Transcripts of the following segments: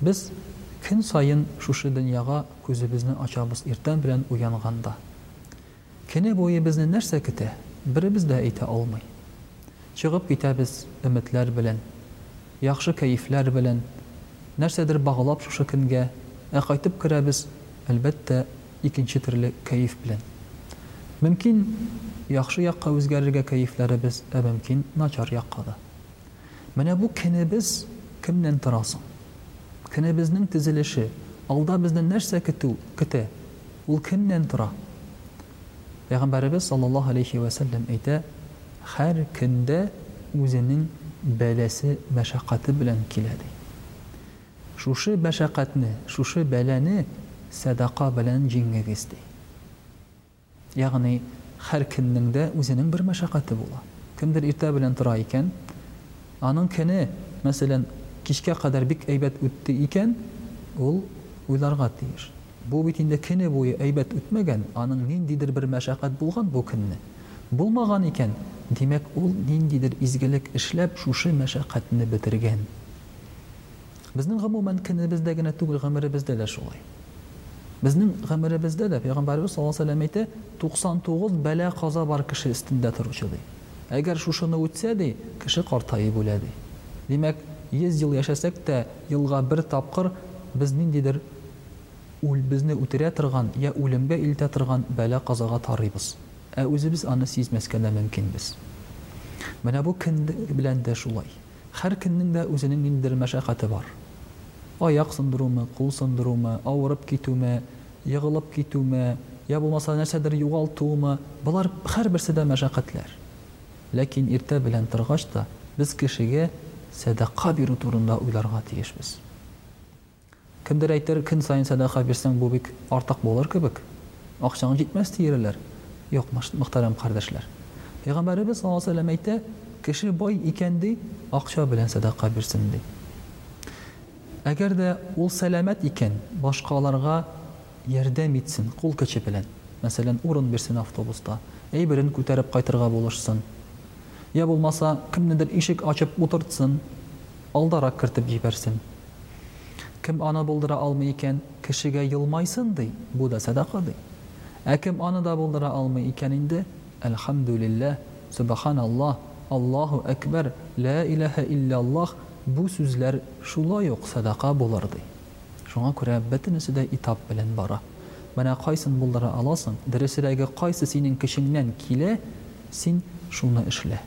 Без көн саен шушы дөньяга күзебезне ачабыз иртән белән уянганда. Көне буе безне нәрсә көтә, беребез дә әйтә алмый. Чыгып китәбез өметләр белән, яхшы кәефләр белән, нәрсәдер баглап шушы көнгә, ә кайтып керәбез, әлбәттә, икенче төрле кәеф белән. Мөмкин, яхшы якка үзгәрергә кәефләребез, ә мөмкин, начар якка да. Менә бу көнебез кемнән тора соң? Көнебезнең тезелеше, алда безне нәрсә көтү, көтә, ул кемнән тора? Пәйгамбәребез саллаллаһу алейһи вә сәлләм әйтә, Һәр көн дә үзенең бәласе, мәшәкате белән килә, ди. Шушы мәшәкатьне, шушы бәлане сәдака белән җиңегез, ди. Ягъни, һәркемнең дә үзенең бер мәшәкате була. Кемдер иртә белән тора икән, аның көне, мәсәлән, кичкә кадәр бик әйбәт үтте икән, ул уйларга тиеш, бу бит инде көне буе әйбәт үтмәгән, аның ниндидер бер мәшәкать булган бу көнне. Булмаган икән, димәк, ул ниндидер изгелек эшләп шушы мәшәкатьне бетергән. Безнең, гомумән, көнебездә генә түгел, гомеребездә дә шулай. Безнең гомеребездә дә Пәйгамбәребез саллаллаһу алейһи ва сәлләм әйтә, 99 бәла-каза бар кеше өстендә торучы, ди. Әгәр шушыны үтсә, ди, кеше картаеп үлә, ди. Димәк, 100 ел яшәсәк тә, елга бер тапкыр без ниндидер үл, безне үтерә торган я үлемгә илтә торган бәла-казага тарыйбыз. Ә үзебез аны сизмәскә дә мөмкинбез. Менә бу көн белән дә шулай. Һәркемнең дә үзенең ниндидер мәшәкате бар. Аяк сындыруме, кул сындыруме, авырып китүме, егылып китүме, йә булмаса нәрсәдер югалтуымы, болар һәрберсе дә мәшәкатьләр. Ләкин иртә белән торгач та без кешегә сәдака бирү турында уйларга тиешбез. Кемдер әйтер, көн саен сәдака бирсәң, бу бик артык булыр кебек, акчаң җитмәс, диерләр. Юк, мөхтәрәм кардәшләр. Пәйгамбәребез саллаллаһу галәйһи вә сәлләм әйтә, Кеше бай икән, ди, акча белән сәдака бирсен, ди. Әгәр дә ул сәламәт икән, башкаларга ярдәм итсен, кул көче белән. Мәсәлән, урын бирсен автобуста, әйберен күтәреп кайтырга булышсын. Йә булмаса, кемнедер ишек ачып утыртсын, Алдарак кертеп җибәрсен. Кем аны булдыра алмый икән, кешегә елмайсын, ди, бу да сәдака, ди. Ә кем аны да булдыра алмый икән инде, Әлхәмдүлилләһ, Сөбханаллаһ, Аллаһу әкбәр, Лә иләһә илләллаһ, бу сүзләр шулай ук сәдака булыр, ди. Шуңа күрә бөтенесе дә этап белән бара. Менә кайсын булдыра аласың, дөресрәге кайсы синең көчеңнән килә, син шуны эшлә.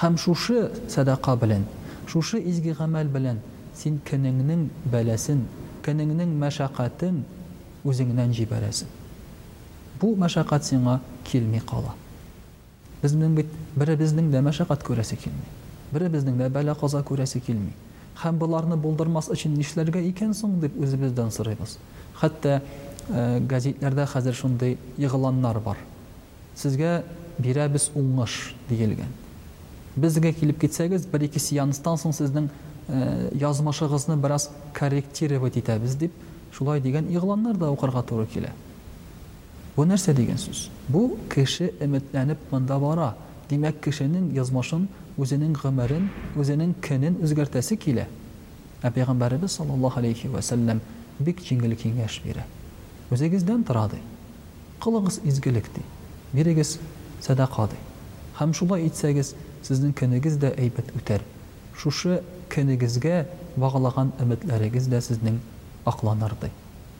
Һәм шушы сәдака белән, шушы изге гамәл белән син көнеңнең бәласен, көнеңнең мәшәкатен үзеңнән җибәрәсең. Бу мәшәкать сиңа килми кала. Безнең бит беребезнең дә мәшәкать күрәсе килми, беребезнең дә бәла-каза күрәсе килми. Һәм боларны булдырмас өчен нишләргә икән соң, дип үзебездән сорыйбыз. Хәтта гәзитләрдә хәзер шундый игъланнар бар. Сезгә бирәбез уңыш, диелгән. Безгә килеп китсәгез, бер-ике сеанстан соң сезнең язмышыгызны бераз корректировать итәбез, дип, шулай дигән игъланнар да укырга туры килә. Бу нәрсә дигән сүз? Бу, кеше өметләнеп монда бара, димәк, кешенең язмышын, үзенең гомерен, үзенең көнен үзгәртәсе килә. Ә Пәйгамбәребез саллаллаһу галәйһи вә сәлләм бик җиңел киңәш бирә. Үзегездән тора, ди. Кылыгыз изгелек, ди. Бирегез сәдака, ди. Һәм шулай итсәгез, сезнең көнегез дә әйбәт үтәр. Шушы көнегезгә баглаган өметләрегез дә сезнең акланыр, ди.